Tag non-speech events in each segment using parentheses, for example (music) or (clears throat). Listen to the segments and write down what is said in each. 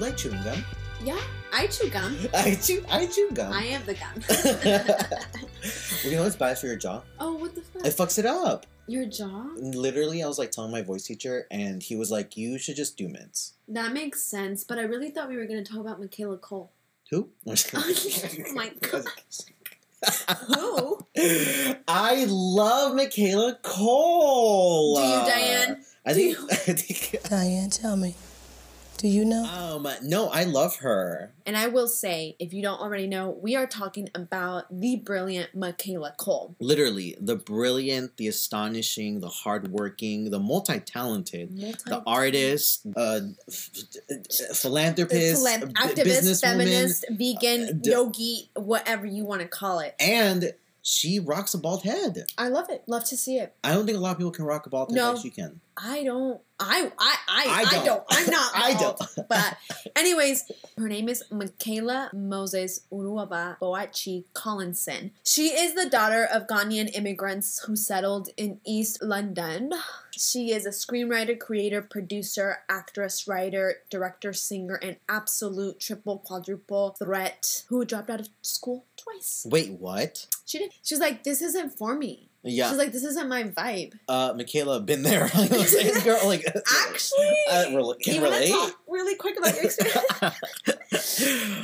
know what? Do you like chewing gum? Yeah, I chew gum. (laughs) I chew. I chew gum. I am the gum. (laughs) well, you know what's bad for your jaw? oh, what the fuck? It fucks it up. Your jaw? Literally, I was like telling my voice teacher, and he was like, "You should just do mints." That makes sense, but I really thought we were going to talk about Michaela Coel. Who? (laughs) Oh my God. Who? I love Michaela Coel. Do you, Diane? I Do think. you? I think. Diane, tell me. Do you know? Um. No, I love her. And I will say, if you don't already know, we are talking about the brilliant Michaela Coel. Literally, the brilliant, the astonishing, the hardworking, the multi-talented, the artist, uh, f- f- philanthropist, Philan- b- activist, businesswoman, feminist, vegan, uh, d- yogi, whatever you want to call it. and she rocks a bald head. I love it. Love to see it. I don't think a lot of people can rock a bald head No. like she can. I don't. I I I, I I, don't. don't. I'm not. (laughs) I bald. don't. But anyways, her name is Michaela Moses Ewuraba Boachi Collinson. She is the daughter of Ghanaian immigrants who settled in East London. She is a screenwriter, creator, producer, actress, writer, director, singer, and absolute triple quadruple threat who dropped out of school twice. Wait, what? She did. She's like, this isn't for me. Yeah, She's like, this isn't my vibe. uh, Michaela, been there. (laughs) (laughs) Like, girl, like, Actually, (laughs) uh, can you relate. talk really quick about your experience?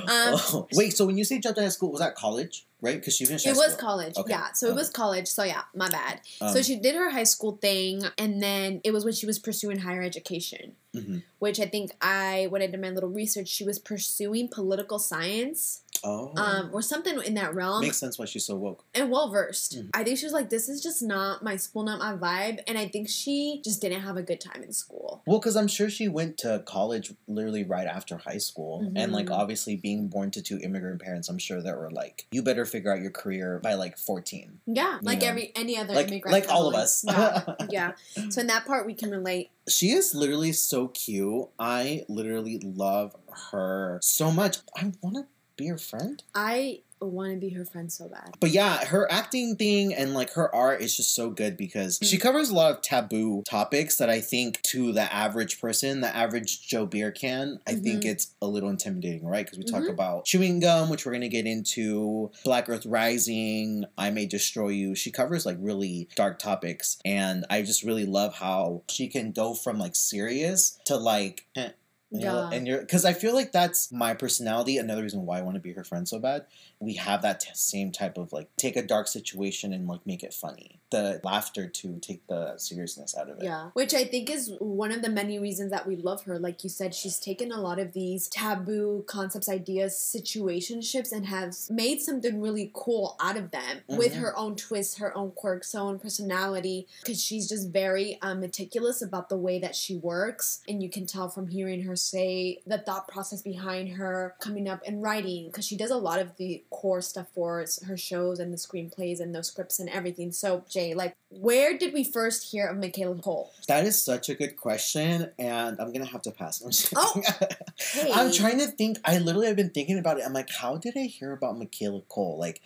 Oh, Wait, so when you say jumped out of school, was that college, right? Because she finished. It was school. college, Okay. yeah. So it Um, was college. So yeah, my bad. Um, so she did her high school thing, and then it was when she was pursuing higher education, mhm. which I think I, when I did my little research, she was pursuing political science, Oh, um, or something in that realm, makes sense why she's so woke. and well versed. Mhm. I think she was like, "This is just not my school, not my vibe," and I think she just didn't have a good time in school. Well, because I'm sure she went to college literally right after high school, and like obviously being born to two immigrant parents, I'm sure that were like, you better figure out your career by like 14. Yeah, like know, every any other like- immigrant, like all of us. yeah, (laughs) yeah. So in that part, we can relate. She is literally so cute. I literally love her so much. I want to be her friend. I want to be her friend so bad. But yeah, her acting thing and like her art is just so good because she covers a lot of taboo topics that I think to the average person, the average Joe Beer can, I think Mhm. it's a little intimidating, right? Because we talk Mhm. about chewing gum, which we're going to get into, Black Earth Rising, I May Destroy You. She covers like really dark topics. And I just really love how she can go from like serious to like, eh, Yeah. and you're because I feel like that's my personality. Another reason why I want to be her friend so bad. We have that t- same type of like take a dark situation and like make it funny. The laughter to take the seriousness out of it. Yeah, which I think is one of the many reasons that we love her. Like you said, she's taken a lot of these taboo concepts, ideas, situationships, and has made something really cool out of them with Mhm. her own twists, her own quirks, her own personality. Because she's just very um, meticulous about the way that she works, and you can tell from hearing her say the thought process behind her coming up and writing. Because she does a lot of the core stuff for her shows and the screenplays and those scripts and everything. So J, like, where did we first hear of Michaela Coel? That is such a good question, and I'm gonna have to pass. I'm, Oh. (laughs) Hey. I'm trying to think. I literally have been thinking about it. I'm like, how did I hear about Michaela Coel? Like,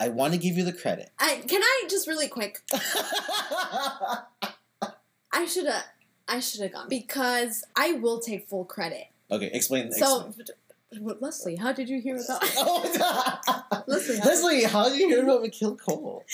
I want to give you the credit. I, can I just really quick? I should have. I should have gone because I will take full credit. okay, explain. So, explain. Lesly, how did you hear about? (laughs) oh, (laughs) Lesly, how- Lesly, how did you hear about Michaela Coel?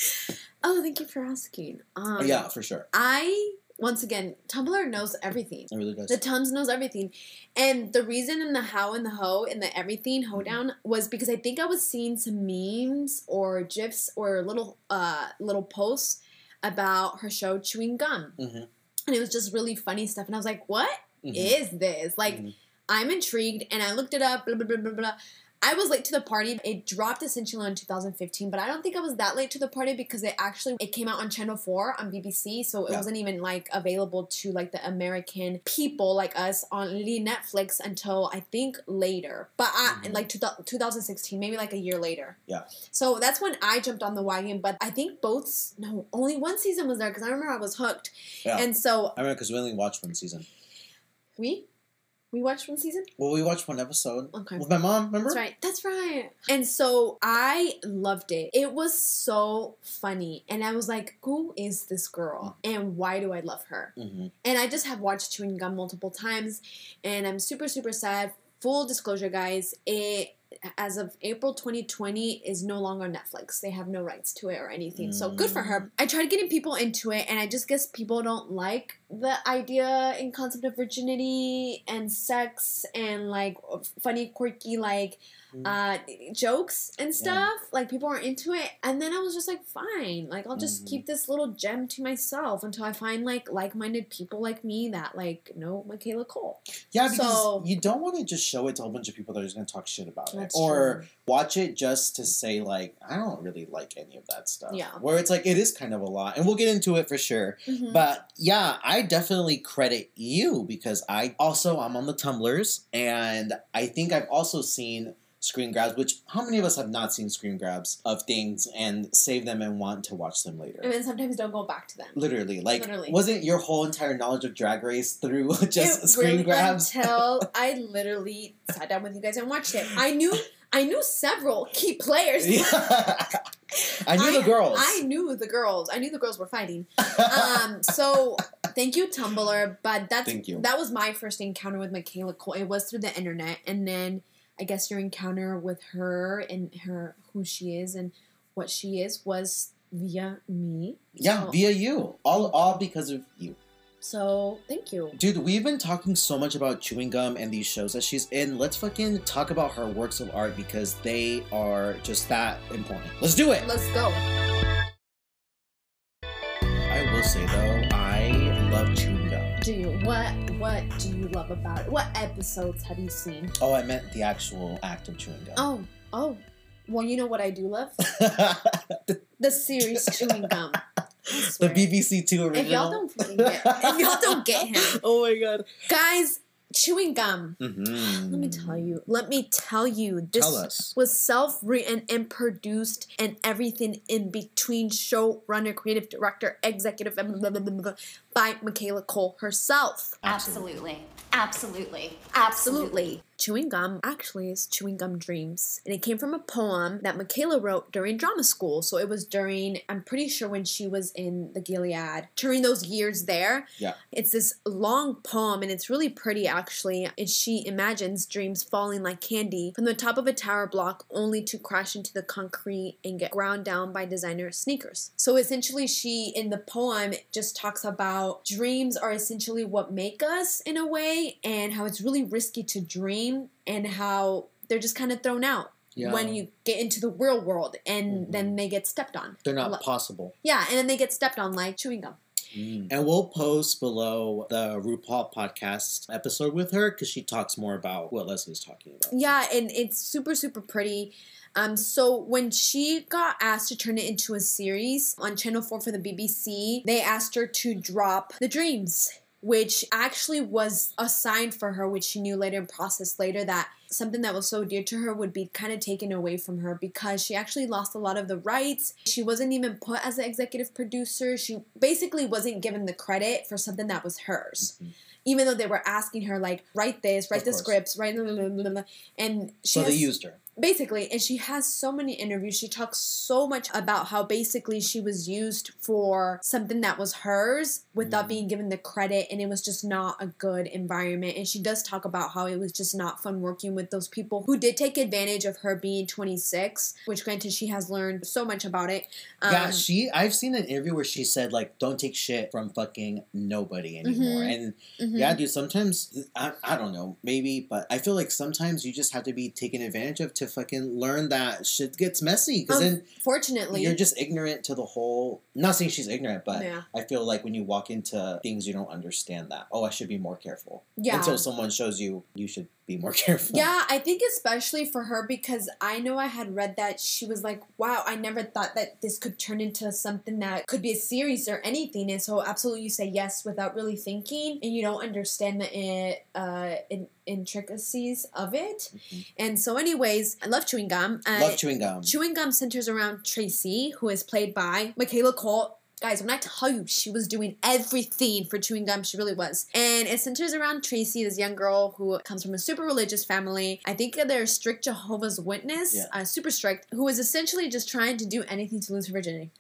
Oh, thank you for asking. Um, yeah, for sure. I once again, Tumblr knows everything. It really does. The Tums knows everything. And the reason and the how and the ho and the everything hoedown was because I think I was seeing some memes or gifs or little uh little posts about her show chewing gum. Mhm. And it was just really funny stuff. And I was like, what Mhm. is this? Like Mhm. I'm intrigued and I looked it up, blah blah blah blah blah. I was late to the party. It dropped essentially in 2015, but I don't think I was that late to the party because it actually it came out on Channel 4 on BBC, so it Yeah. wasn't even like available to like the American people like us on Netflix until I think later. But I Mhm. like two, 2016, maybe like a year later. Yeah. So that's when I jumped on the wagon, but I think both no, only one season was there because I remember I was hooked. Yeah. And so I remember because we only watched one season. we We watched one season. Well, we watched one episode Okay. with my mom. Remember? That's right. That's right. And so I loved it. It was so funny. And I was like, who is this girl? And why do I love her? hmm And I just have watched Chewing Gum multiple times. And I'm super, super sad. Full disclosure, guys, it as of April 2020 is no longer Netflix. They have no rights to it or anything. So good for her. I tried getting people into it and I just guess people don't like the idea and concept of virginity and sex and like funny quirky like Mm. Uh jokes and stuff like people aren't into it and then i was just like fine like i'll just Mhm. keep this little gem to myself until i find like like-minded people like me that like know michaela coel Yeah, because So- you don't want to just show it to a whole bunch of people that are just going to talk shit about it, or true. watch it just to say like, I don't really like any of that stuff. Yeah. where it's like it is kind of a lot, and we'll get into it for sure. Mhm. But yeah, I definitely credit you because I also I'm on the tumblers, and I think I've also seen screen grabs. Which how many of us have not seen screen grabs of things and save them and want to watch them later? and then sometimes don't go back to them Literally, like, Literally. wasn't your whole entire knowledge of Drag Race through (laughs) just It screen really- grabs? until (laughs) i literally sat down with you guys and watched it i knew i knew several key players Yeah. (laughs) I knew the girls. I knew the girls. I knew the girls were fighting. Um, so thank you, Tumblr. But that's Thank you. that was my first encounter with Michaela Coel. It was through the internet, and then I guess your encounter with her and her who she is and what she is was via me. yeah, So- via you. All all because of you. So thank you. Dude, we've been talking so much about chewing gum and these shows that she's in. Let's fucking talk about her works of art because they are just that important. Let's do it. Let's go. What do you love about it? What episodes have you seen? Oh, I meant the actual act of chewing gum. Oh oh. Well, you know what I do love? the, (laughs) The series Chewing Gum. (laughs) The. BBC Two original. If y'all don't get, if y'all don't get him, (laughs) oh my god. guys, chewing gum. Mhm. Let me tell you. Let me tell you. This Tell us. was self-written and produced, and everything in between. Showrunner, creative director, executive, blah, blah, blah, blah, blah, by Michaela Coel herself. Absolutely. Absolutely. Absolutely. Absolutely. Chewing gum actually is chewing gum dreams. And it came from a poem that Michaela wrote during drama school. So it was during, I'm pretty sure when she was in the Guildhall, during those years there. Yeah. It's this long poem and it's really pretty actually. And she imagines dreams falling like candy from the top of a tower block only to crash into the concrete and get ground down by designer sneakers. So essentially, she in the poem just talks about dreams are essentially what make us in a way and how it's really risky to dream and how they're just kind of thrown out. Yeah. When you get into the real world and Mhm. then they get stepped on. They're not Lo- possible. Yeah, and then they get stepped on like chewing gum. And we'll post below the RuPaul podcast episode with her because she talks more about what Lesly's talking about. Yeah, and it's super super pretty. Um, so when she got asked to turn it into a series on Channel Four for the BBC, they asked her to drop the dreams, which actually was a sign for her, which she knew later and processed later that something that was so dear to her would be kind of taken away from her because she actually lost a lot of the rights. She wasn't even put as an executive producer. She basically wasn't given the credit for something that was hers. Mhm. Even though they were asking her like write this, write Of the course. scripts, write blah, blah, blah, and she So they used her. Basically and she has so many interviews she talks so much about how basically she was used for something that was hers without Mhm. being given the credit and it was just not a good environment and she does talk about how it was just not fun working with those people who did take advantage of her being 26 which granted she has learned so much about it um, yeah, she. I've seen an interview where she said like, "Don't take shit from fucking nobody anymore." Mhm. And mhm. yeah, dude. Sometimes I, I don't know, maybe, but I feel like sometimes you just have to be taken advantage of to fucking learn that shit gets messy because then fortunately you're just ignorant to the whole. Not saying she's ignorant, but yeah I feel like when you walk into things, you don't understand that. Oh, I should be more careful. yeah Until someone shows you, you should be more (laughs) careful. Yeah, I think especially for her because I know I had read that she was like, wow, I never thought that this could turn into something that could be a series or anything. And so, absolutely, you say yes without really thinking, and you don't understand the uh, uh, in- intricacies of it. Mhm. And so, anyways, I love chewing gum. Uh, Love chewing gum. Chewing Gum centers around Tracy, who is played by Michaela Coel. Guys, when I tell you she was doing everything for chewing gum, she really was. And it centers around Tracy, this young girl who comes from a super religious family. I think they're strict Jehovah's Witness, Yeah. uh, super strict, who is essentially just trying to do anything to lose her virginity.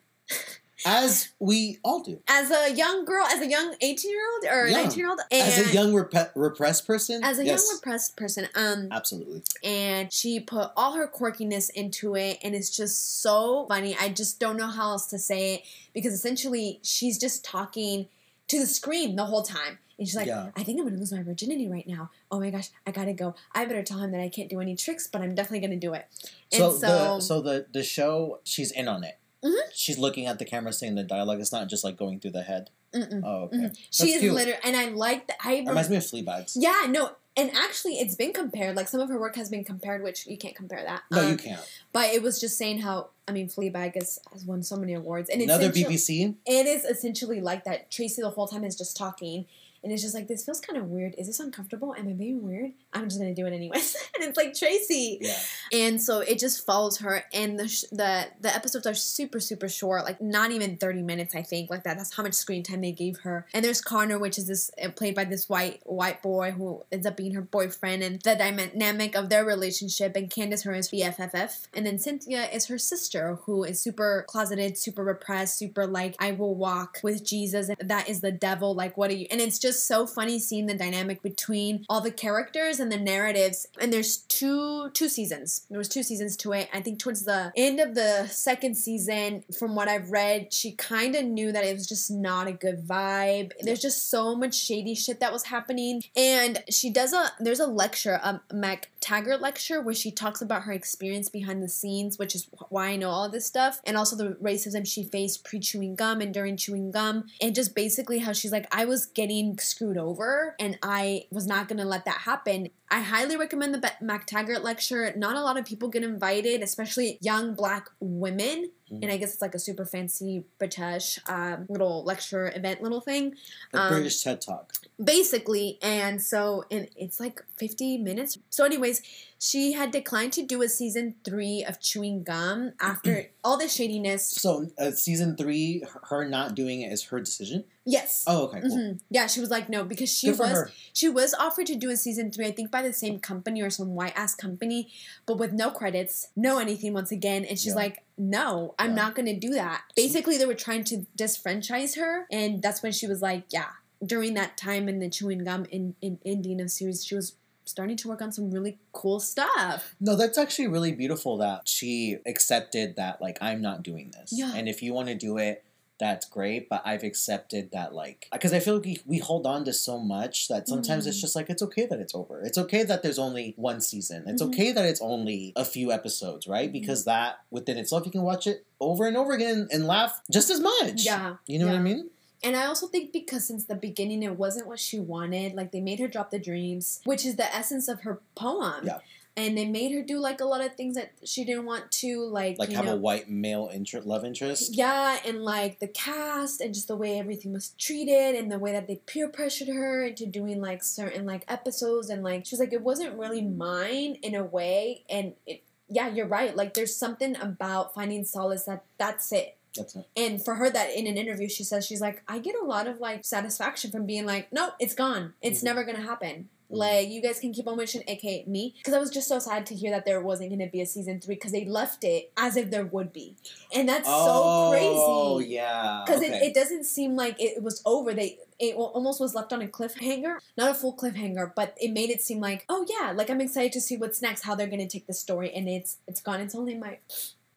As we all do. As a young girl, as a young 18 year old or Yeah. 19 year old, As a young rep- repressed person. as a yes, young repressed person, um, Absolutely. and she put all her quirkiness into it and it's just so funny i just don't know how else to say it because essentially she's just talking to the screen the whole time and she's like Yeah. i think i'm gonna lose my virginity right now oh my gosh i gotta go i better tell him that i can't do any tricks but i'm definitely gonna do it So, so, the so the the show, she's in on it. Mhm. She's looking at the camera, saying the dialogue. It's not just like going through the head. mm-mm. Oh, okay. Mhm. She is literally and i like that i Reminds me of Fleabags. yeah no and actually it's been compared like some of her work has been compared which you can't compare that No, you Um, can't. but it was just saying how i mean fleabag has, has won so many awards and Another BBC. it is essentially like that. Tracy the whole time is just talking, and it's just like this feels kind of weird. Is this uncomfortable? Am I being weird? I'm just gonna do it anyways. (laughs) and it's like Tracy, Yeah. and so it just follows her. And the sh- the the episodes are super super short, like not even thirty minutes. I think like that. That's how much screen time they gave her. And there's Connor, which is this uh, played by this white white boy who ends up being her boyfriend, and the dynamic of their relationship. And Candace, her is BFFF, and then Cynthia is her sister, who is super closeted, super repressed, super like I will walk with Jesus, and that is the devil. Like what are you? And it's just so funny seeing the dynamic between all the characters and the narratives. And there's two two seasons. There was two seasons to it. I think towards the end of the second season, from what I've read, she kind of knew that it was just not a good vibe. There's just so much shady shit that was happening, and she does a there's a lecture, a Mac Taggart lecture, where she talks about her experience behind the scenes, which is why I know all this stuff, and also the racism she faced pre chewing gum and during chewing gum, and just basically how she's like, I was getting screwed over, and I was not gonna let that happen. I highly recommend the Be- Mac lecture. Not a lot of people get invited, especially young black women. And I guess it's like a super fancy British um, little lecture event, little thing The Um, British TED Talk. basically and so and it's like 50 minutes so anyways she had declined to do a season three of chewing gum after (clears throat) all the shadiness So uh, season three, her- not doing it is her decision. yes Oh, okay, cool. Mhm. yeah she was like no because she was her. she was offered to do a season three i think by the same company or some white ass company but with no credits no anything once again and she's Yeah. like no i'm Yeah. not gonna do that basically they were trying to disfranchise her and that's when she was like yeah during that time in the chewing gum in, in indian series she was starting to work on some really cool stuff No, that's actually really beautiful that she accepted that, like, I'm not doing this. Yeah. And if you want to do it, that's great. But I've accepted that, like, because I feel like we, we hold on to so much that sometimes it's Mhm. just like, it's okay that it's over. It's okay that there's only one season. It's Mhm. okay that it's only a few episodes, right? Mhm. Because that within itself, you can watch it over and over again and laugh just as much. yeah You know what I mean? And I also think because since the beginning it wasn't what she wanted, like they made her drop the dreams, which is the essence of her poem. Yeah. And they made her do like a lot of things that she didn't want to, like, Like you have know, a white male inter- love interest. yeah, and like the cast and just the way everything was treated and the way that they peer pressured her into doing like certain like episodes and like she was like it wasn't really mine in a way and it yeah, you're right. Like there's something about finding solace that that's it. That's it. And for her, that in an interview, she says she's like, I get a lot of like satisfaction from being like, no, it's gone. It's Mhm. never gonna happen. Mhm. Like you guys can keep on wishing, aka me, because I was just so sad to hear that there wasn't gonna be a season three because they left it as if there would be, and that's oh, so crazy. Oh yeah. Because okay. it, it doesn't seem like it was over. They it almost was left on a cliffhanger, not a full cliffhanger, but it made it seem like, oh yeah, like I'm excited to see what's next, how they're gonna take the story, and it's it's gone. It's only my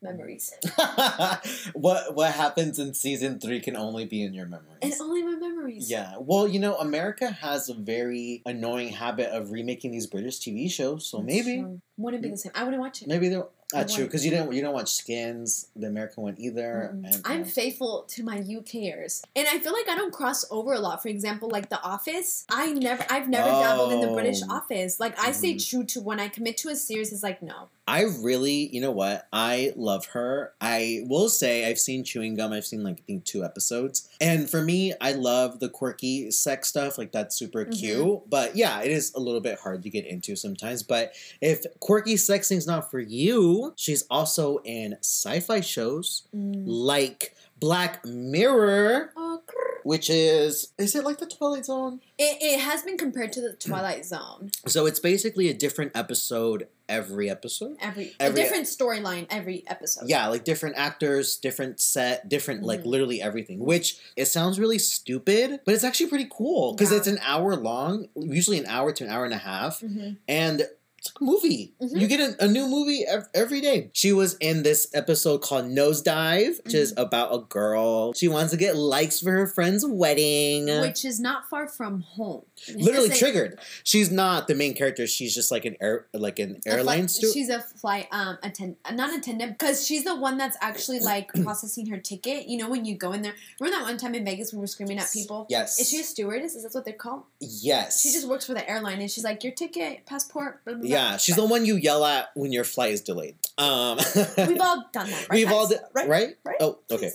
memories, (laughs) what what happens in season three can only be in your memories. and only my memories. yeah, well, you know, America has a very annoying habit of remaking these British TV shows, so That's maybe, true. Wouldn't be the same. I wouldn't watch it. maybe they're not true because you didn't you don't watch Skins, the American one either. Mm-mm. and, I'm uh, faithful to my UKers, and I feel like I don't cross over a lot. For example, like The Office, I never, I've never dabbled in the British Oh. Office. Like I stay Mhm. true to when I commit to a series. It's like no, I really, you know what? I love her. I will say I've seen Chewing Gum. I've seen like I think two episodes, and for me, I love the quirky sex stuff. Like that's super Mhm. cute. But yeah, it is a little bit hard to get into sometimes. But if quirky sex thing's not for you, she's also in sci-fi shows Mm. like Black Mirror, Oh, which is is it like the Twilight Zone? it, it has been compared to the (clears throat) Twilight Zone. So it's basically a different episode every episode. Every, Every- a different storyline every episode. Yeah, like different actors, different set, different like Mhm. literally everything. Which it sounds really stupid, but it's actually pretty cool because Yeah. it's an hour long, usually an hour to an hour and a half, hmm and it's like a movie. Mhm. You get a, a new movie ev- every day. She was in this episode called Nosedive, which is Mm-hmm. about a girl. She wants to get likes for her friend's wedding. Which is not far from home. Literally a- triggered. She's not the main character. She's just like an air, like an a flight- airline steward. She's a flight um attend not attendant because she's the one that's actually (clears throat) like processing her ticket. You know when you go in there. Remember that one time in Vegas we were screaming at people? Yes. Is she a stewardess? Is that what they're called? Yes. She just works for the airline and she's like your ticket, passport. Blah, blah, blah. Yeah, she's the one you yell at when your flight is delayed. Um, (laughs) We've all done that, right? We've all guys? did, right? Right? Oh, okay.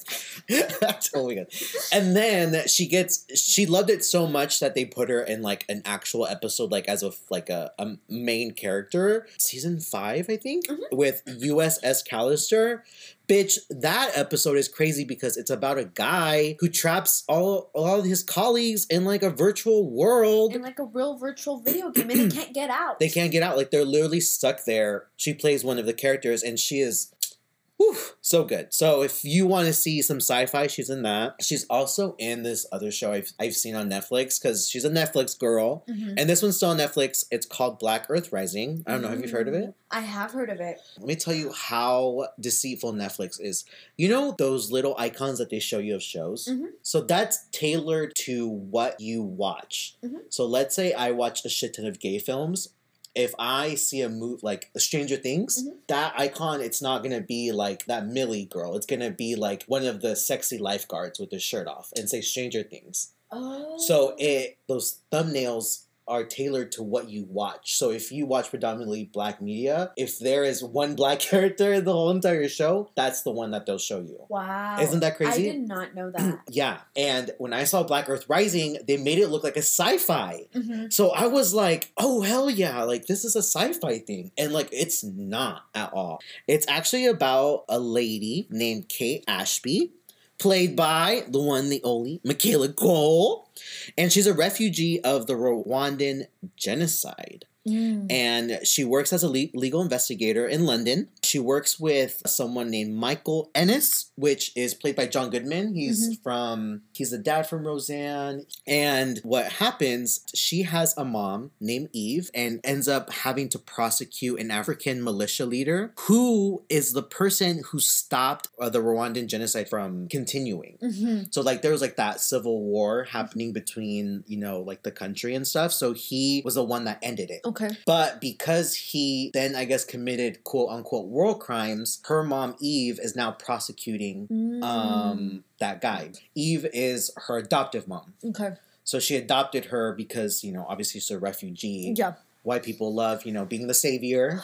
(laughs) totally good. And then she gets, she loved it so much that they put her in like an actual episode, like as a like a, a main character, season five, I think, Mm-hmm. with USS Callister. Bitch, that episode is crazy because it's about a guy who traps all all of his colleagues in like a virtual world. In like a real virtual video game and they (clears throat) can't get out. They can't get out. Like they're literally stuck there. She plays one of the characters, and she is. Whew, so good. So if you want to see some sci-fi, she's in that. She's also in this other show I've, I've seen on Netflix because she's a Netflix girl. Mhm. And this one's still on Netflix. It's called Black Earth Rising. I don't know. Have you heard of it? I have heard of it. Let me tell you how deceitful Netflix is. You know those little icons that they show you of shows? Mhm. So that's tailored to what you watch. Mhm. So let's say I watch a shit ton of gay films. If I see a move like Stranger Things, Mhm. that icon, it's not gonna be like that Millie girl. It's gonna be like one of the sexy lifeguards with their shirt off and say Stranger Things. Oh. So it those thumbnails are tailored to what you watch. So if you watch predominantly black media, if there is one black (laughs) character in the whole entire show, that's the one that they'll show you. Wow. Isn't that crazy? I did not know that. (clears throat) Yeah. And when I saw Black Earth Rising, they made it look like a sci-fi. hmm So I was like, oh hell yeah, like this is a sci-fi thing. And like it's not at all. It's actually about a lady named Kate Ashby, played by the one, the only Michaela Coel. And she's a refugee of the Rwandan genocide. Mm. And she works as a le- legal investigator in London. She works with someone named Michael Ennis, which is played by John Goodman. He's from, he's the dad from Roseanne. And what happens, she has a mom named Eve and ends up having to prosecute an African militia leader who is the person who stopped uh, the Rwandan genocide from continuing. hmm So like there was like that civil war happening between, you know, like the country and stuff. So he was the one that ended it. Okay. But because he then I guess committed quote unquote war crimes, her mom Eve is now prosecuting Mm. um that guy. Eve is her adoptive mom. Okay. So she adopted her because, you know, obviously she's a refugee. Yeah. White people love, you know, being the savior.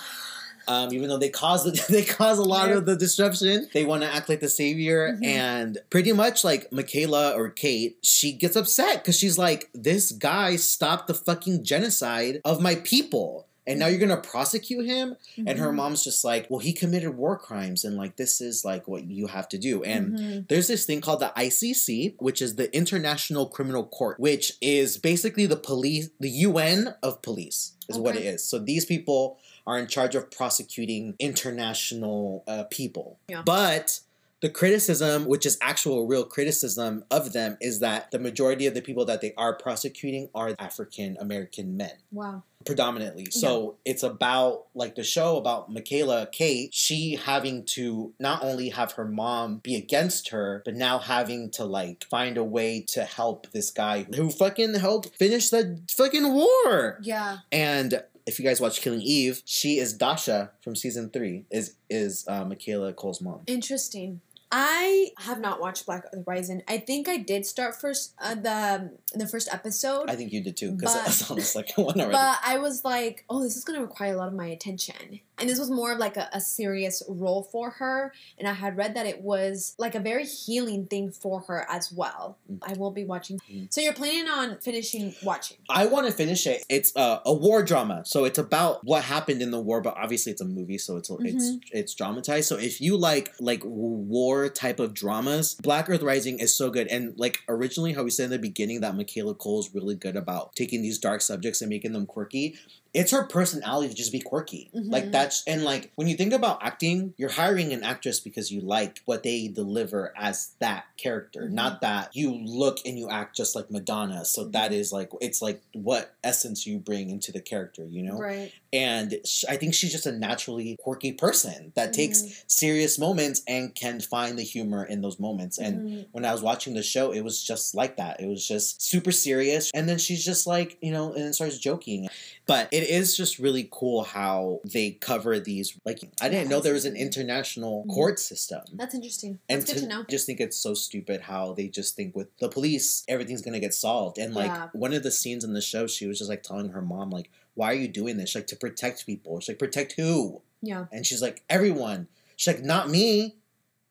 Um, even though they cause the, (laughs) they cause a lot Yeah. of the disruption, they want to act like the savior, Mhm. and pretty much like Michaela or Kate, she gets upset because she's like, "This guy stopped the fucking genocide of my people, and now you're gonna prosecute him." And her Mhm. mom's just like, "Well, he committed war crimes, and like this is like what you have to do." And Mhm. there's this thing called the ICC, which is the International Criminal Court, which is basically the police, the UN of police, is what it is So these people are in charge of prosecuting international uh, people. Yeah. But the criticism, which is actual real criticism of them, is that the majority of the people that they are prosecuting are African American men Wow. predominantly. So it's about like the show about Michaela Kate, she having to not only have her mom be against her, but now having to like find a way to help this guy who fucking helped finish the fucking war. Yeah. And if you guys watch Killing Eve, she is Dasha from season three. Is is uh, Michaela Coel's mom? Interesting. I have not watched Black Horizon. I think I did start first uh, the the first episode. I think you did too because (laughs) I saw the second one already. But I was like, oh, this is going to require a lot of my attention. And this was more of like a, a serious role for her. And I had read that it was like a very healing thing for her as well. Mm. I will be watching. Mm. So you're planning on finishing watching? I want to finish it. It's uh, a war drama, so it's about what happened in the war, but obviously it's a movie, so it's it's Mm-hmm. it's dramatized. So if you like like war type of dramas, Black Earth Rising is so good. And like originally, how we said in the beginning that Michaela Coel is really good about taking these dark subjects and making them quirky. It's her personality to just be quirky. Mhm. Like that's and like when you think about acting, you're hiring an actress because you like what they deliver as that character, Mhm. not that you look and you act just like Madonna. So that is like it's like what essence you bring into the character, you know? Right. and sh- I think she's just a naturally quirky person that takes Mhm. serious moments and can find the humor in those moments. And Mhm. when I was watching the show, it was just like that. It was just super serious, and then she's just like you know, and then starts joking. But it is just really cool how they cover these. Like I didn't know there was an international Mhm. court system. That's interesting. And good to know. I just think it's so stupid how they just think with the police everything's gonna get solved. And like Yeah. one of the scenes in the show, she was just like telling her mom like, "Why are you doing this?" She's like to protect people. She's like, "Protect who?" Yeah. And she's like, "Everyone." She's like, "Not me."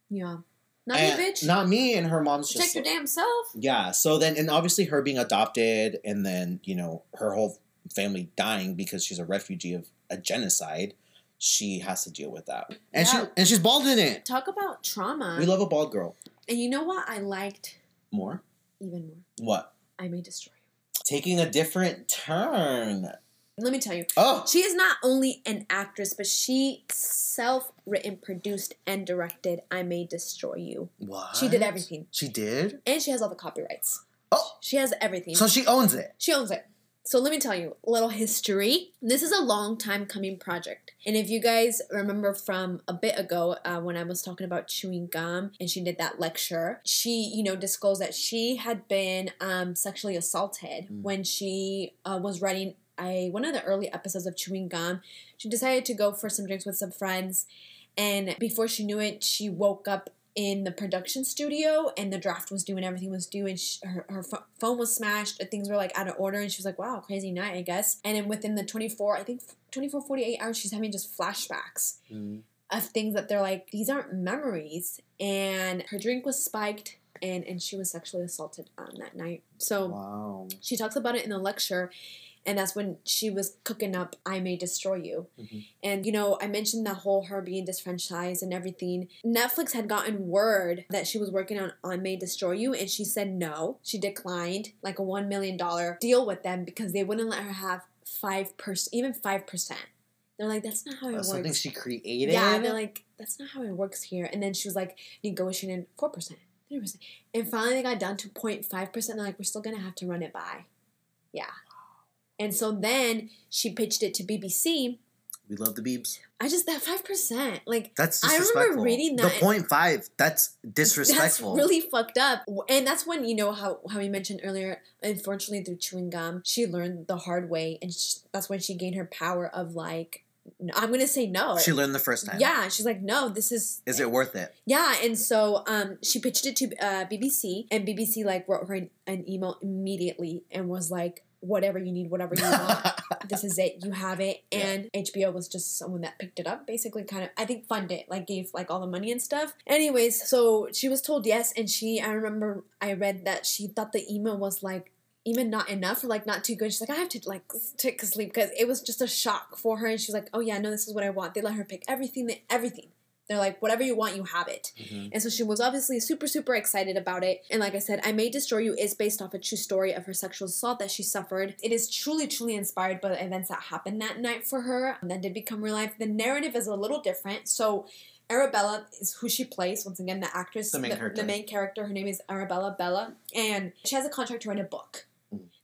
Yeah. Not And- you, bitch. Not me. And her mom's just Protect just your like- damn self. yeah. So then, and obviously her being adopted, and then you know her whole family dying because she's a refugee of a genocide. She has to deal with that, and Yeah. she and she's bald in it. Talk about trauma. We love a bald girl. and you know what I liked More even more? what? I May Destroy You. Taking a different turn. Let me tell you. Oh, She is not only an actress, but she self written, produced, and directed I May Destroy You. what? She did everything. She did. And she has all the copyrights. Oh, She has everything. so she owns it. She owns it. So let me tell you a little history. This is a long time coming project. And if you guys remember from a bit ago uh, when I was talking about chewing gum and she did that lecture, she, you know, disclosed that she had been um, sexually assaulted Mm. when she uh, was writing a, one of the early episodes of Chewing Gum. She decided to go for some drinks with some friends. And before she knew it, she woke up in the production studio and the draft was due and everything was due and she, her, her pho- phone was smashed and things were like out of order and she was like wow crazy night i guess. And then within the 24 i think 24 48 hours she's having just flashbacks mm-hmm. of things that they're like these aren't memories. And her drink was spiked and and she was sexually assaulted on that night. So Wow. she talks about it in the lecture and that's when she was cooking up i may destroy you Mhm. and you know i mentioned that whole her being disfranchised and everything netflix had gotten word that she was working on i may destroy you and she said no she declined like a one million dollar deal with them because they wouldn't let her have five percent even five percent they're like that's not how it That's works something she created. yeah, they're like, that's not how it works here. And then she was like, negotiating four percent, three percent, and finally they got down to 05 percent. They're like, we're still gonna have to run it by, yeah. And so then she pitched it to BBC. we love the Beebs. I just that five percent, like That's I remember reading that The point five. That's disrespectful. That's really fucked up. And that's when you know how how we mentioned earlier. Unfortunately, through chewing gum, she learned the hard way, and sh that's when she gained her power of like, I'm gonna say no. She learned the first time. yeah, she's like, no, this is Is it worth it? Yeah, and so um, she pitched it to uh, BBC, and BBC like wrote her an, an email immediately and was like, "Whatever you need, whatever you want, (laughs) this is it. You have it." Yeah. And HBO was just someone that picked it up, basically, kind of I think funded it, like gave like all the money and stuff. Anyways, so she was told yes, and she I remember I read that she thought the email was like even not enough or like not too good. She's like, I have to like take a sleep because it was just a shock for her. And she was like, Oh yeah, no, this is what I want. They let her pick everything, everything. They're like, whatever you want, you have it. Mhm. And so she was obviously super, super excited about it. And like I said, I May Destroy You is based off a true story of her sexual assault that she suffered. It is truly, truly inspired by the events that happened that night for her that did become real life. The narrative is a little different. So Arabella is who she plays. Once again, the actress, The main character. the main character. Her name is Arabella Bella, and she has a contract to write a book.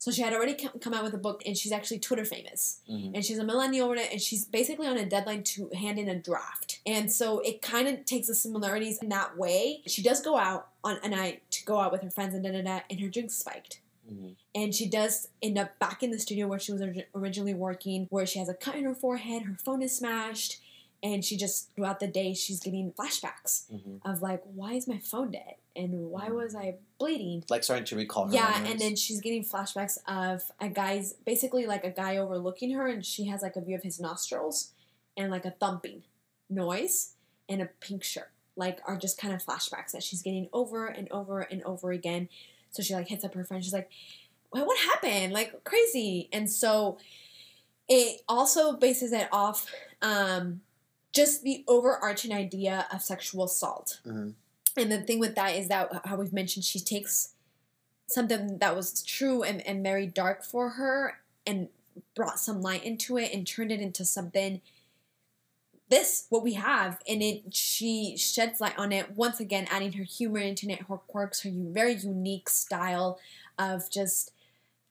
So she had already come out with a book, and she's actually Twitter famous Mhm. and she's a millennial and she's basically on a deadline to hand in a draft. And so it kind of takes the similarities in that way. She does go out on a night to go out with her friends and da da da, and her drink spiked. Mhm. And she does end up back in the studio where she was originally working, where she has a cut in her forehead, her phone is smashed, and she just throughout the day she's getting flashbacks Mhm. of like, why is my phone dead? And why was I bleeding? Like starting to recall her. Yeah, memories. and then she's getting flashbacks of a guy's basically like a guy overlooking her, and she has like a view of his nostrils and like a thumping noise and a pink shirt. Like are just kind of flashbacks that she's getting over and over and over again. So she like hits up her friend. She's like, "What what happened? Like crazy." And so it also bases it off um, just the overarching idea of sexual assault. Mhm. And the thing with that is that how we've mentioned she takes something that was true and, and very dark for her and brought some light into it and turned it into something this what we have. And it she sheds light on it once again adding her humor into it her quirks her very unique style of just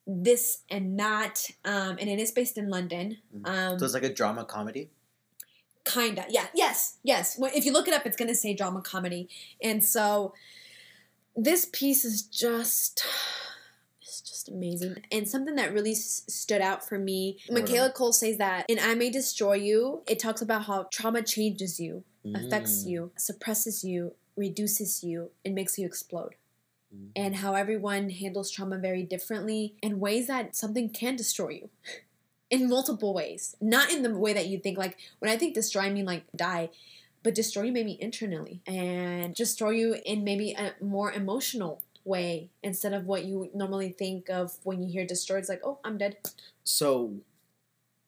this and that. Um, and it is based in london. Um, So it's like a drama comedy. Kinda yeah yes yes. If you look it up it's going to say drama comedy. And so this piece is just it's just amazing. And something that really s- stood out for me michaela coel says that in i may destroy you it talks about how trauma changes you affects Mm. you suppresses you reduces you and makes you explode. Mm. and how everyone handles trauma very differently in ways that something can destroy you (laughs) in multiple ways not in the way that you think like when i think destroy i mean like die but destroy you maybe internally and destroy you in maybe a more emotional way instead of what you normally think of when you hear destroy it's like oh i'm dead So,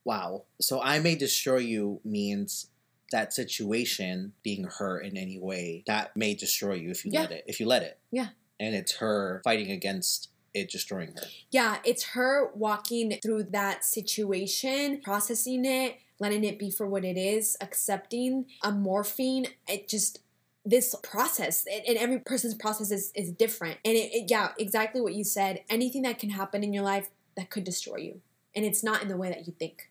wow. So I may destroy you means that situation being her in any way that may destroy you if you Yeah. let it. If you let it. Yeah. And it's her fighting against it destroying her. Yeah, it's her walking through that situation, processing it, letting it be for what it is, accepting, a morphine. It just this process and and every person's process is, is different. And it, it yeah exactly what you said. Anything that can happen in your life that could destroy you. And it's not in the way that you think.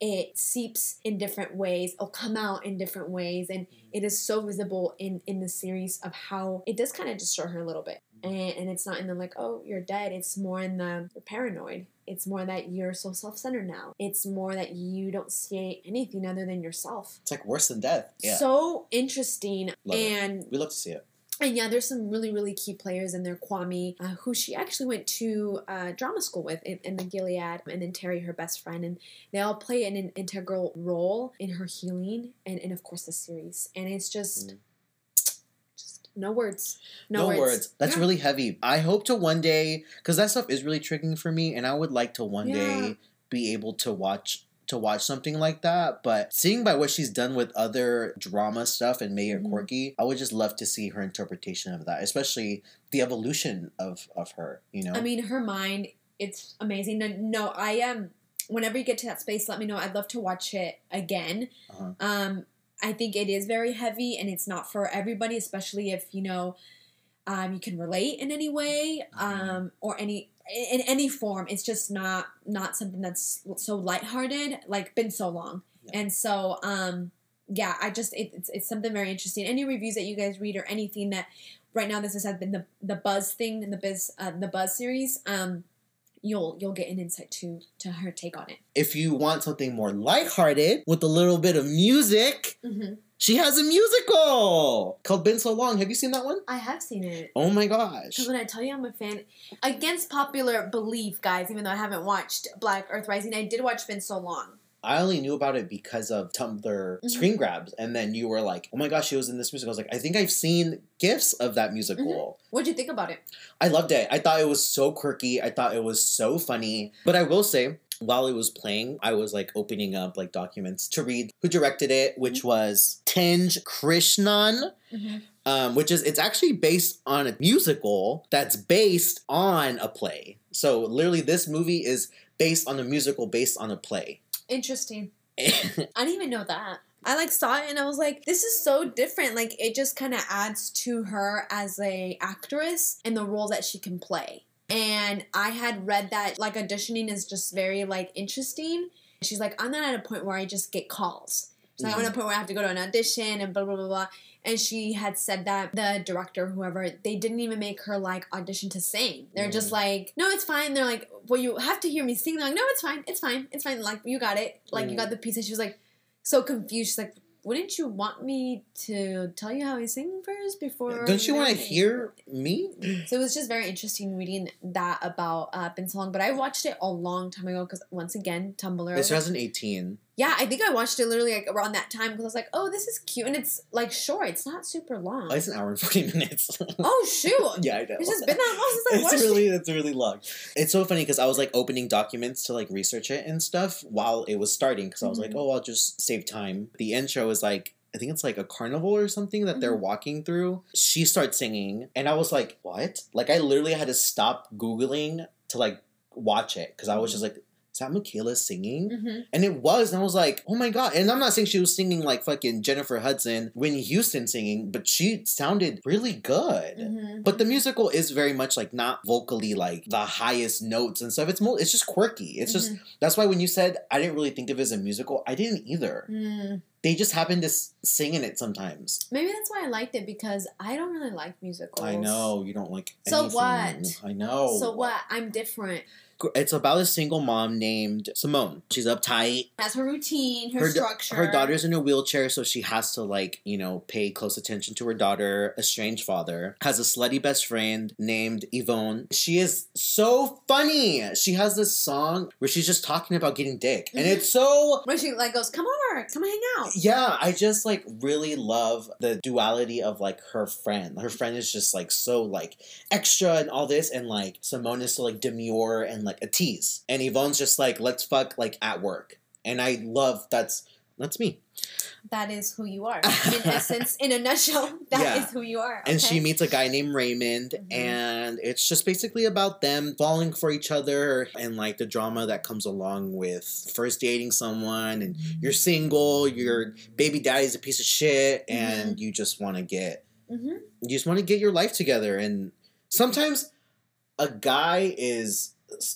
It seeps in different ways. It'll come out in different ways. And mm-hmm. it is so visible in in the series of how it does kind of destroy her a little bit and, and it's not in the like oh you're dead it's more in the you're paranoid it's more that you're so self-centered now it's more that you don't see anything other than yourself It's like worse than death. Yeah. so interesting Love it. and we love to see it. and yeah, there's some really, really key players in there. Kwame, uh, who she actually went to uh, drama school with in, in the Guildhall, and then Terry, her best friend. And they all play an, an integral role in her healing and, and, of course, the series. And it's just, Mm. No words. No, No, words. words. That's Yeah. really heavy. I hope to one day, because that stuff is really triggering for me, and I would like to one Yeah. day be able to watch to watch something like that. But seeing by what she's done with other drama stuff and Mhm. quirky, I would just love to see her interpretation of that, especially the evolution of of her. You know, I mean, her mind, it's amazing. No, no I am. Um, whenever you get to that space, let me know. I'd love to watch it again. Uh-huh. Um, I think it is very heavy, and it's not for everybody, especially if you know um, you can relate in any way um, or any in any form. It's just not not something that's so lighthearted. Like been so long, Yeah. and so um, yeah, I just it, it's it's something very interesting. Any reviews that you guys read or anything that right now this has been the the buzz thing in the biz uh, the buzz series. Um, you'll you'll get an insight to to her take on it. if you want something more lighthearted with a little bit of music, Mm-hmm. she has a musical called "Been So Long." Have you seen that one? I have seen it. Oh my gosh! Because when I tell you I'm a fan, against popular belief, guys, even though I haven't watched Black Earth Rising, I did watch Been So Long. I only knew about it because of Tumblr Mhm. screen grabs, and then you were like, "Oh my gosh, she was in this musical." I was like, "I think I've seen gifs of that musical." What'd you think about it? I loved it. I thought it was so quirky. I thought it was so funny. But I will say, while it was playing, I was like opening up like documents to read who directed it, which was Tinge Krishnan. Um, which is it's actually based on a musical that's based on a play. So literally, this movie is based on a musical based on a play. Interesting. (laughs) I didn't even know that. I like saw it and I was like, this is so different. Like it just kind of adds to her as a actress and the role that she can play. And I had read that like auditioning is just very like interesting. She's like, I'm not at a point where I just get calls. So I'm at a point where I have to go to an audition and blah blah blah blah. And she had said that the director, whoever, they didn't even make her like audition to sing. They're just like, no, it's fine. They're like, well, you have to hear me sing. They're like, no, it's fine, it's fine, it's fine. Like you got it. Like you Mm. got the piece. And she was like, so confused. She's like, wouldn't you want me to tell you how I sing first before? Don't you want to hear me? (clears throat) So it was just very interesting reading that about uh, Long. But I watched it a long time ago because once again, Tumblr. It's 2018. Yeah, I think I watched it literally like around that time because I was like, oh, this is cute. And it's like short, it's not super long. Oh, it's an hour and 40 (laughs) minutes. oh, shoot. (laughs) yeah, I know. It's just been that long since I (laughs) it's watched really it. it's really long. It's so funny because I was like opening documents to like research it and stuff while it was starting because I was like, Mhm. oh, I'll just save time. The intro is like I think it's like a carnival or something that they're Mhm. walking through. She starts singing, and I was like, "What?" Like I literally had to stop googling to like watch it because I was just like, "Is that Michaela singing?" hmm And it was, and I was like, "Oh my god!" And I'm not saying she was singing like fucking Jennifer Hudson, Whitney Houston singing, but she sounded really good. hmm But the musical is very much like not vocally like the highest notes and stuff. It's more, it's just quirky. It's just that's why when you said I didn't really think of it as a musical, I didn't either. Mm. They just happen to sing in it sometimes. Maybe that's why I liked it because I don't really like musicals. I know you don't like. So anything. what? I know. So what? I'm different. It's about a single mom named Simone. She's uptight. That's her routine, her, da- structure. her daughter's in a wheelchair, so she has to like you know pay close attention to her daughter. Estranged father has a slutty best friend named Yvonne. She is so funny. She has this song where she's just talking about getting dick, and Mhm. it's so Where she like goes, "Come over, come hang out." yeah, I just like really love the duality of like her friend. Her friend is just like so like extra and all this, and like Simone is so like demure and like a tease, and Yvonne's just like let's fuck like at work, and I love that's that's me. That is who you are. (laughs) In essence, in a nutshell, (laughs) that is Yeah. who you are. And she meets a guy named Raymond, Mhm. and it's just basically about them falling for each other and like the drama that comes along with first dating someone and you're single, your baby daddy's a piece of shit, and you just want to get Mhm. you just want to get your life together. And sometimes a guy is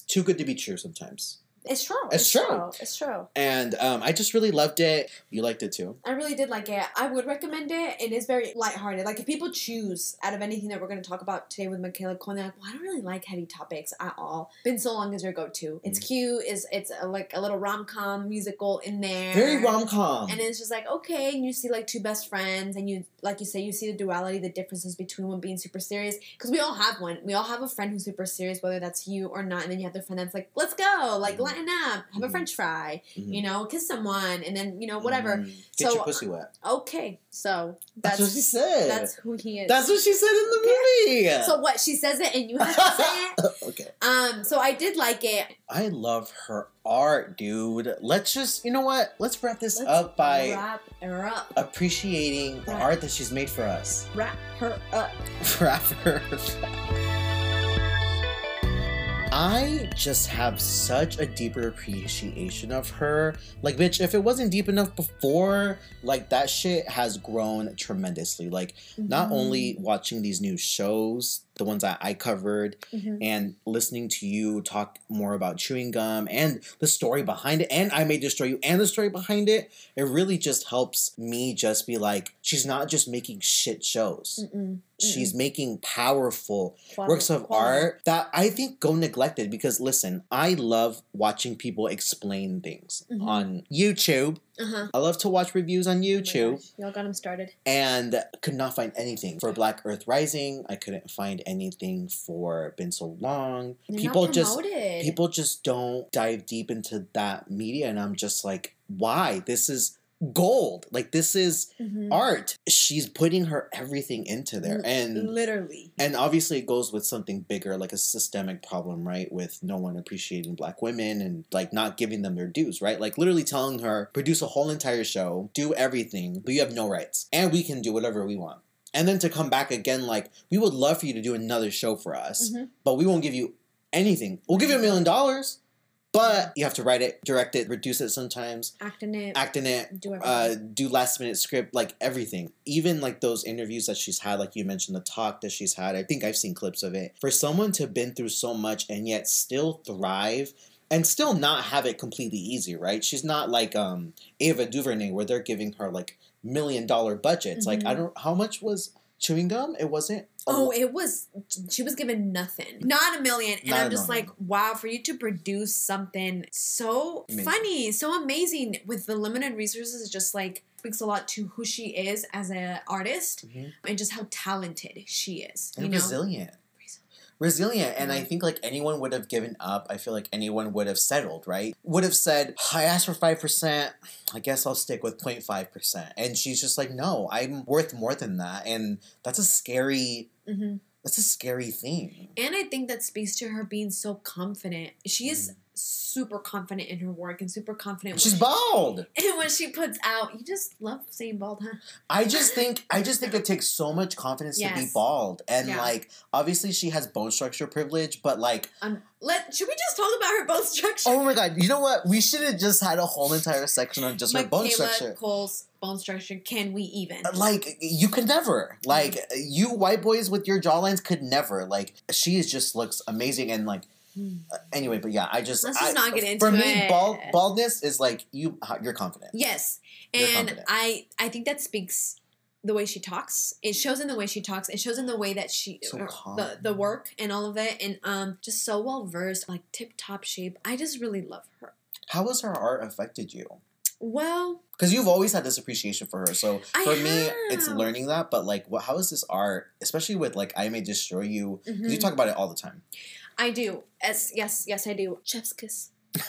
too good to be true. Sometimes, It's true. It's true. It's true. and um, I just really loved it. You liked it too. I really did like it. I would recommend it. It is very lighthearted. Like if people choose out of anything that we're going to talk about today with Michaela Coel, they're like, well, I don't really like heavy topics at all. Been so long as your go-to. It's Mm. cute. Is it's a, like a little rom com musical in there. Very rom com. And it's just like okay, and you see like two best friends, and you like you say you see the duality, the differences between one being super serious. Because we all have one. We all have a friend who's super serious, whether that's you or not. And then you have the friend that's like, let's go, like Mhm. Lighten up, have a Mhm. French fry, Mhm. you know, kiss someone, and then you know whatever. Mm. Get So, your pussy wet. Okay, so That's, that's what she said. that's who he is. That's what she said in the movie. so what she says it, and you have to say it. (laughs) okay. Um, so I did like it. I love her art, dude. Let's just, you know what? Let's wrap this Let's up by wrap her up. appreciating the art that she's made for us. Wrap her up. (laughs) Wrap her. I just have such a deeper appreciation of her. Like, bitch, if it wasn't deep enough before, like, that shit has grown tremendously. Like, not Mhm. only watching these new shows, the ones that I covered, Mhm. and listening to you talk more about chewing gum and the story behind it, and I May Destroy You and the story behind it, it really just helps me just be like, she's not just making shit shows. Mm-mm. She's making powerful Quality- works of quality. art that I think go neglected because listen, I love watching people explain things Mhm. on YouTube. Uh-huh. I love to watch reviews on Oh YouTube gosh, Y'all got them started. and could not find anything for Black Earth Rising. I couldn't find anything for Been So Long. They're people just people just don't dive deep into that media and I'm just like, why? This is gold. Like this is Mhm. art. She's putting her everything into there. And literally. and obviously it goes with something bigger like a systemic problem right with no one appreciating black women and like not giving them their dues right like literally telling her produce a whole entire show do everything but you have no rights and we can do whatever we want and then to come back again like we would love for you to do another show for us Mhm. but we won't give you anything we'll give you a million dollars but you have to write it direct it reduce it sometimes Act in it. act in it do uh, do last minute script, like everything. Even like those interviews that she's had, like you mentioned, the talk that she's had. I think I've seen clips of it. For someone to have been through so much and yet still thrive and still not have it completely easy, right? She's not like um Ava DuVernay where they're giving her like million dollar budgets. Like I Mhm. don't how much was chewing gum? It wasn't. Oh, it was. She was given nothing, not a million, and Not I'm just million. like, wow, for you to produce something so Amazing. funny, so amazing with the limited resources, it just like speaks a lot to who she is as an artist Mhm. and just how talented she is. and you know, resilient. Resilient and i think like anyone would have given up. I feel like anyone would have settled right? Would have said i asked for 5% i guess i'll stick with 0.5% and she's just like no i'm worth more than that. And that's a scary Mhm. that's a scary thing. And I think that speaks to her being so confident. She is super confident in her work and super confident. She's bald. (laughs) and when she puts out, you just love saying bald, huh? I (laughs) just think I just think it takes so much confidence to be bald. And Yeah. like obviously she has bone structure privilege, but like Um, let should we just talk about her bone structure? oh my god, you know what? We should have just had a whole entire section on just her bone Michaela structure. Coel's bone structure. Can we even? Like you could never. Like you white boys with your jawlines could never. Like she is just looks amazing and like uh, anyway, but yeah, I just Hmm. Let's just I- not get For into me, bald baldness is like you you're confident. Yes, You're and confident. I I think that speaks the way she talks. It shows in the way she talks. It shows in the way that she So calm. the the work and all of it, and um just so well versed, like tip top shape. I just really love her. How has her art affected you? Well, Because you've always had this appreciation for her. So I for me, it's learning that. But like, what? How is this art, especially with like I May Destroy You? Because you mhm, talk about it all the time. I do. Yes, yes, yes, I do. Chef's kiss. (laughs)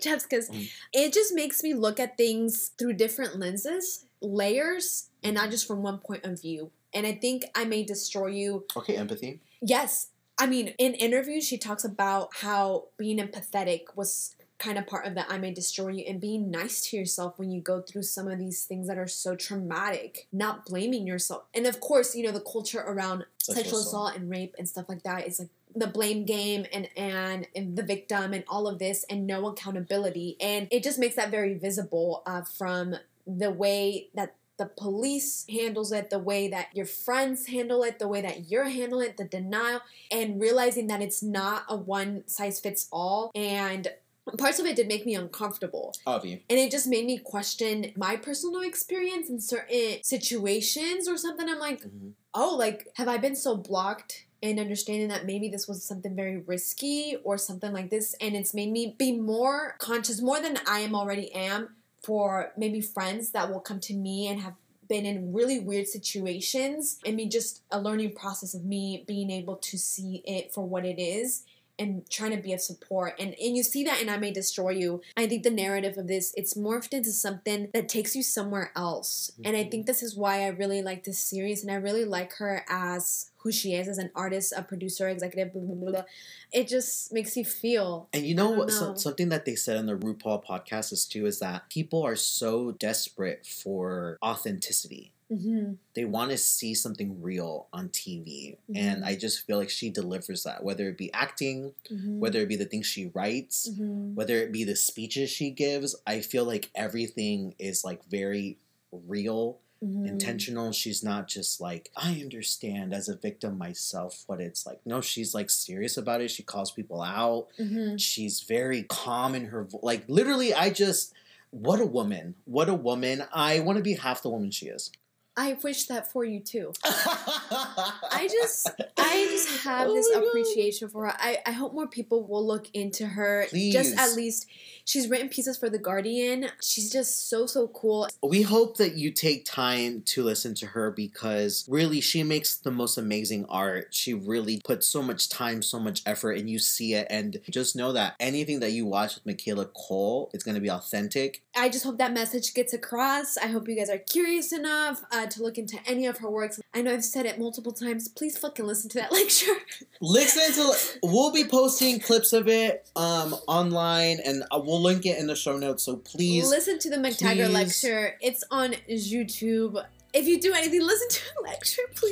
Chef's kiss. Mm. It just makes me look at things through different lenses, layers, and not just from one point of view. And I think I may destroy you okay, empathy. Yes. I mean, in interviews, she talks about how being empathetic was kind of part of the I may destroy you and being nice to yourself when you go through some of these things that are so traumatic, not blaming yourself. And of course, you know, the culture around Sexual sexual, assault. assault and rape and stuff like that is like the blame game and, and and the victim and all of this and no accountability and it just makes that very visible uh, from the way that the police handles it the way that your friends handle it the way that you're handling it the denial and realizing that it's not a one size fits all and parts of it did make me uncomfortable Obvi. and it just made me question my personal experience in certain situations or something i'm like Mhm. oh, like, have I been so blocked in understanding that maybe this was something very risky or something like this? And it's made me be more conscious, more than I am already am, for maybe friends that will come to me and have been in really weird situations and be just a learning process of me being able to see it for what it is and trying to be of support and and you see that and I May Destroy You. I think the narrative of this it's morphed into something that takes you somewhere else. And I mm-hmm. think this is why I really like this series and I really like her as who she is as an artist, a producer, executive, blah blah blah. It just makes you feel And you know what? So, something that they said on the RuPaul podcast is too is that people are so desperate for authenticity. mhm, They want to see something real on TV, and Mhm. I just feel like she delivers that. Whether it be acting, mhm, whether it be the things she writes, mhm. whether it be the speeches she gives, I feel like everything is like very real, Mhm. intentional. She's not just like, I understand as a victim myself what it's like. No, she's like serious about it. She calls people out. Mhm. She's very calm in her vo- like literally I just what a woman. What a woman. I want to be half the woman she is. I wish that for you too. (laughs) I just I just have Oh this my God. appreciation for her. I, I hope more people will look into her. Please. Just at least she's written pieces for the Guardian. She's just so so cool. We hope that you take time to listen to her because really she makes the most amazing art. She really puts so much time, so much effort, and you see it. And just know that anything that you watch with Michaela Coel, it's going to be authentic. I just hope that message gets across. I hope you guys are curious enough uh, to look into any of her works. I know I've said it multiple times. Please fucking listen to that (laughs) lecture. Listen to. We'll be posting clips of it um online, and uh, we'll link it in the show notes. So please, listen to the MacTaggart please. lecture. It's on YouTube. If you do anything, listen to a lecture, please.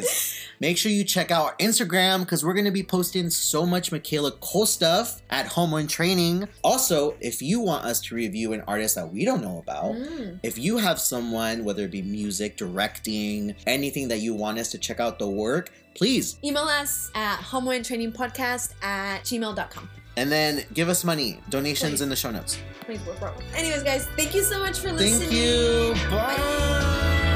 please make sure you check out our Instagram because we're going to be posting so much Michaela Coel stuff at Home on Training. Also, if you want us to review an artist that we don't know about, Mm. if you have someone, whether it be music, directing, anything that you want us to check out the work, please. Email us at homelandtrainingpodcast at gmail.com. And then give us money, donations in the show notes. Anyways, guys, thank you so much for listening. Thank you. Bye.